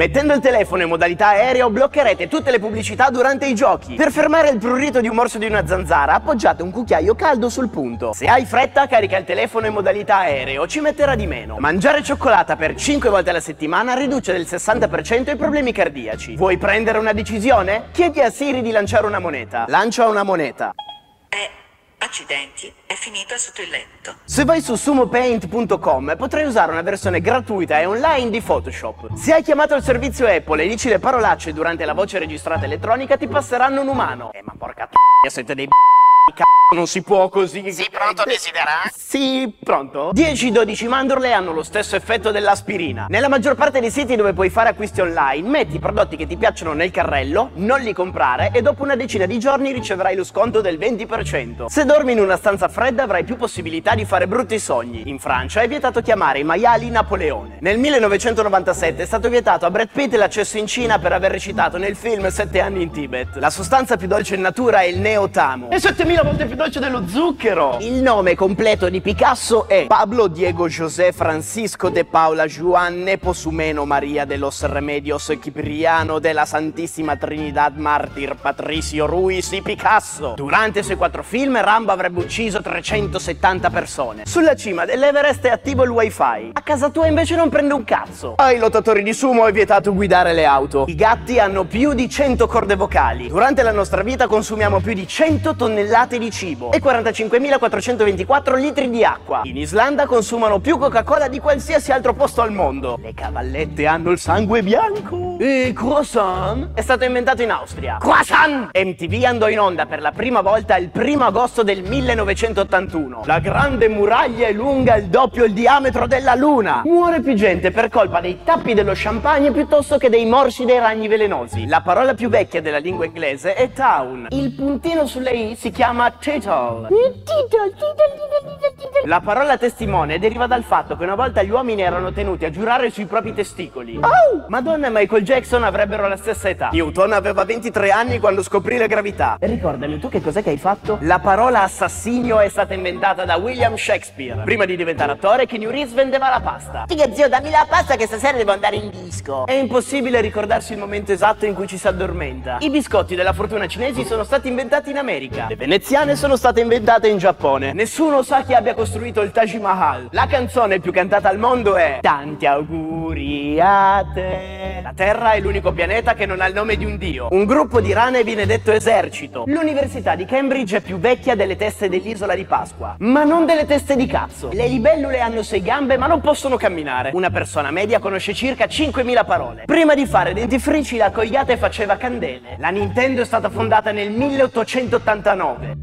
Mettendo il telefono in modalità aereo bloccherete tutte le pubblicità durante i giochi. Per fermare il prurito di un morso di una zanzara appoggiate un cucchiaio caldo sul punto. Se hai fretta carica il telefono in modalità aereo, ci metterà di meno. Mangiare cioccolata per 5 volte alla settimana riduce del 60% i problemi cardiaci. Vuoi prendere una decisione? Chiedi a Siri di lanciare una moneta. Lancia una moneta. Accidenti, è finita sotto il letto. Se vai su sumopaint.com potrai usare una versione gratuita e online di Photoshop. Se hai chiamato il servizio Apple e dici le parolacce durante la voce registrata elettronica ti passeranno un umano. Eh ma porca t***a, siete dei b***i, c***o, non si può così. Sì, pronto, desidera? Sì, pronto? 10-12 mandorle hanno lo stesso effetto dell'aspirina. Nella maggior parte dei siti dove puoi fare acquisti online, metti i prodotti che ti piacciono nel carrello, non li comprare e dopo una decina di giorni riceverai lo sconto del 20%. Se dormi in una stanza fredda avrai più possibilità di fare brutti sogni. In Francia è vietato chiamare i maiali Napoleone. Nel 1997 è stato vietato a Brad Pitt l'accesso in Cina per aver recitato nel film Sette anni in Tibet. La sostanza più dolce in natura è il neotamo. È 7000 volte più dolce dello zucchero! Il nome completo di Picasso è Pablo Diego José Francisco de Paula Juan Neposumeno Maria de los Remedios Cipriano de la Santissima Trinidad Martir Patricio Ruiz y Picasso. Durante i suoi quattro film Rambo avrebbe ucciso 370 persone. Sulla cima dell'Everest è attivo il wifi. A casa tua invece non prende un cazzo. Ai lottatori di sumo è vietato guidare le auto. I gatti hanno più di 100 corde vocali. Durante la nostra vita consumiamo più di 100 tonnellate di cibo e 45.424 litri di acqua. In Islanda consumano più Coca-Cola di qualsiasi altro posto al mondo. Le cavallette hanno il sangue bianco. E croissant è stato inventato in Austria. Croissant! MTV andò in onda per la prima volta il 1 agosto del 1981. La grande muraglia è lunga il doppio il diametro della luna. Muore più gente per colpa dei tappi dello champagne piuttosto che dei morsi dei ragni velenosi. La parola più vecchia della lingua inglese è town. Il puntino sulle i si chiama tittle. La parola testimone deriva dal fatto che una volta gli uomini erano tenuti a giurare sui propri testicoli. Oh! Madonna e Michael Jackson avrebbero la stessa età. Newton aveva 23 anni quando scoprì la gravità. E ricordami, tu che cos'è che hai fatto? La parola assassinio è stata inventata da William Shakespeare. Prima di diventare attore, Keanu Reeves vendeva la pasta. Figa zio, dammi la pasta che stasera devo andare in disco. È impossibile ricordarsi il momento esatto in cui ci si addormenta. I biscotti della fortuna cinesi sono stati inventati in America. Le veneziane sono state inventate in Giappone. Nessuno sa chi abbia costruito il Taj Mahal. La canzone più cantata al mondo è Tanti auguri a te. La Terra è l'unico pianeta che non ha il nome di un dio. Un gruppo di rane viene detto esercito. L'università di Cambridge è più vecchia delle teste dell'isola di Pasqua. Ma non delle teste di cazzo. Le libellule hanno sei gambe ma non possono camminare. Una persona media conosce circa 5.000 parole. Prima di fare dentifrici la Cogliate faceva candele. La Nintendo è stata fondata nel 1889.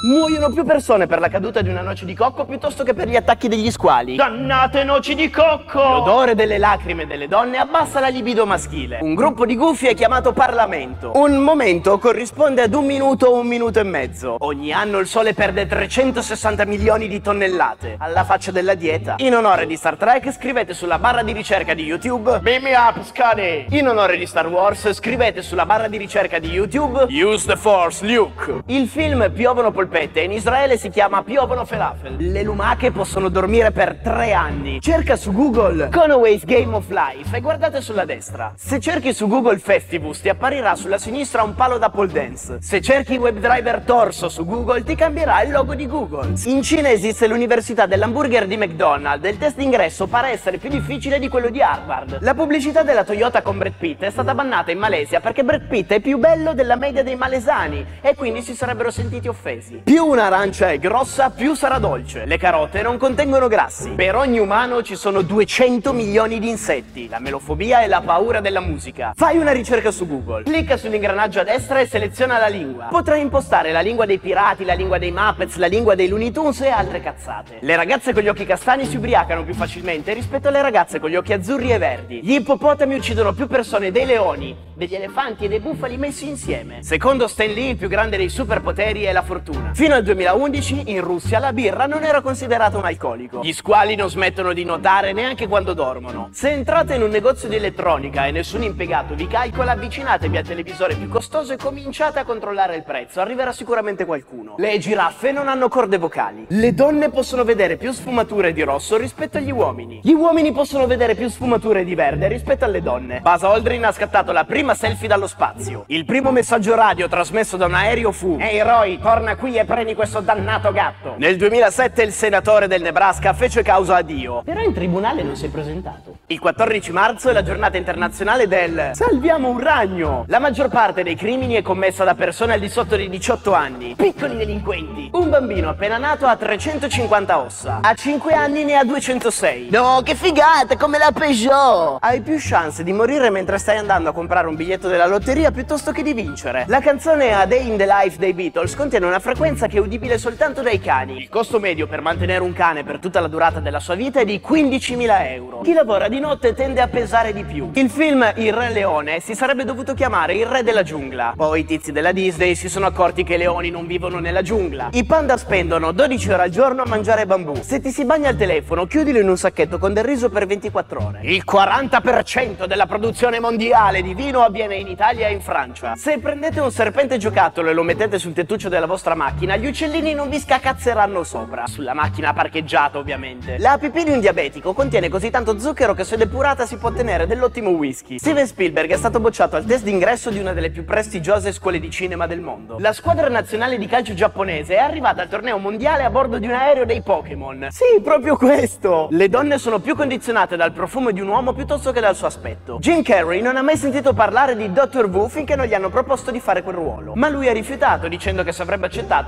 Muoiono più persone per la caduta di una noce di cocco piuttosto che per gli attacchi degli squali. Dannate noci di cocco! L'odore delle lacrime delle donne abbassa la libido maschile. Un gruppo di gufi è chiamato Parlamento. Un momento corrisponde ad un minuto o un minuto e mezzo. Ogni anno il Sole perde 360 milioni di tonnellate. Alla faccia della dieta. In onore di Star Trek scrivete sulla barra di ricerca di YouTube Beam me up, Scotty! In onore di Star Wars scrivete sulla barra di ricerca di YouTube Use the Force, Luke! Il film Piovono polpette in Israele si chiama Piovono Falafel. Le lumache possono dormire per tre anni. Cerca su Google Conaway's Game of Life e guardate sulla destra. Se cerchi su Google Festivus ti apparirà sulla sinistra un palo da pole dance. Se cerchi WebDriver Torso su Google ti cambierà il logo di Google. In Cina esiste l'università dell'hamburger di McDonald's e il test d'ingresso pare essere più difficile di quello di Harvard. La pubblicità della Toyota con Brad Pitt è stata bannata in Malesia perché Brad Pitt è più bello della media dei malesani e quindi si sarebbero sentiti offesi. Più un'arancia è grossa, più sarà dolce. Le carote non contengono grassi. Per ogni umano ci sono 200 milioni di insetti. La melofobia è la paura della musica. Fai una ricerca su Google. Clicca sull'ingranaggio a destra e seleziona la lingua. Potrai impostare la lingua dei pirati, la lingua dei Muppets, la lingua dei Looney Tunes e altre cazzate. Le ragazze con gli occhi castani si ubriacano più facilmente rispetto alle ragazze con gli occhi azzurri e verdi. Gli ippopotami uccidono più persone dei leoni, degli elefanti e dei bufali messi insieme. Secondo Stan Lee, il più grande dei superpoteri è la fortuna. Fino al 2011 in Russia la birra non era considerata un alcolico. Gli squali non smettono di notare neanche quando dormono. Se entrate in un negozio di elettronica e nessun impiegato vi calcola, avvicinatevi al televisore più costoso e cominciate a controllare il prezzo. Arriverà sicuramente qualcuno. Le giraffe non hanno corde vocali. Le donne possono vedere più sfumature di rosso rispetto agli uomini. Gli uomini possono vedere più sfumature di verde rispetto alle donne. Buzz Aldrin ha scattato la prima selfie dallo spazio. Il primo messaggio radio trasmesso da un aereo fu Ehi Roy, torna qui e prendi questo dannato gatto. Nel 2007 il senatore del Nebraska fece causa a Dio. Però in tribunale non si è presentato. Il 14 marzo è la giornata internazionale del Salviamo un ragno. La maggior parte dei crimini è commessa da persone al di sotto dei 18 anni. Piccoli delinquenti. Un bambino appena nato ha 350 ossa. A 5 anni ne ha 206. No, che figata, come la Peugeot! Hai più chance di morire mentre stai andando a comprare un biglietto della lotteria piuttosto che di vincere. La canzone A Day in the Life dei Beatles contiene una frequenza che è udibile soltanto dai cani. Il costo medio per mantenere un cane per tutta la durata della sua vita è di 15.000 euro. Chi lavora di notte tende a pesare di più. Il film Il Re Leone si sarebbe dovuto chiamare Il Re della Giungla. Poi i tizi della Disney si sono accorti che i leoni non vivono nella giungla. I panda spendono 12 ore al giorno a mangiare bambù. Se ti si bagna il telefono, chiudilo in un sacchetto con del riso per 24 ore. Il 40% della produzione mondiale di vino avviene in Italia e in Francia. Se prendete un serpente giocattolo e lo mettete sul tettuccio della vostra macchina, gli uccellini non vi scacazzeranno sopra. Sulla macchina parcheggiata, ovviamente. La pipì di un diabetico contiene così tanto zucchero che se depurata si può ottenere dell'ottimo whisky. Steven Spielberg è stato bocciato al test d'ingresso di una delle più prestigiose scuole di cinema del mondo. La squadra nazionale di calcio giapponese è arrivata al torneo mondiale a bordo di un aereo dei Pokémon. Sì, proprio questo! Le donne sono più condizionate dal profumo di un uomo piuttosto che dal suo aspetto. Jim Carrey non ha mai sentito parlare di Dr. Wu finché non gli hanno proposto di fare quel ruolo. Ma lui ha rifiutato dicendo che se avrebbe accettato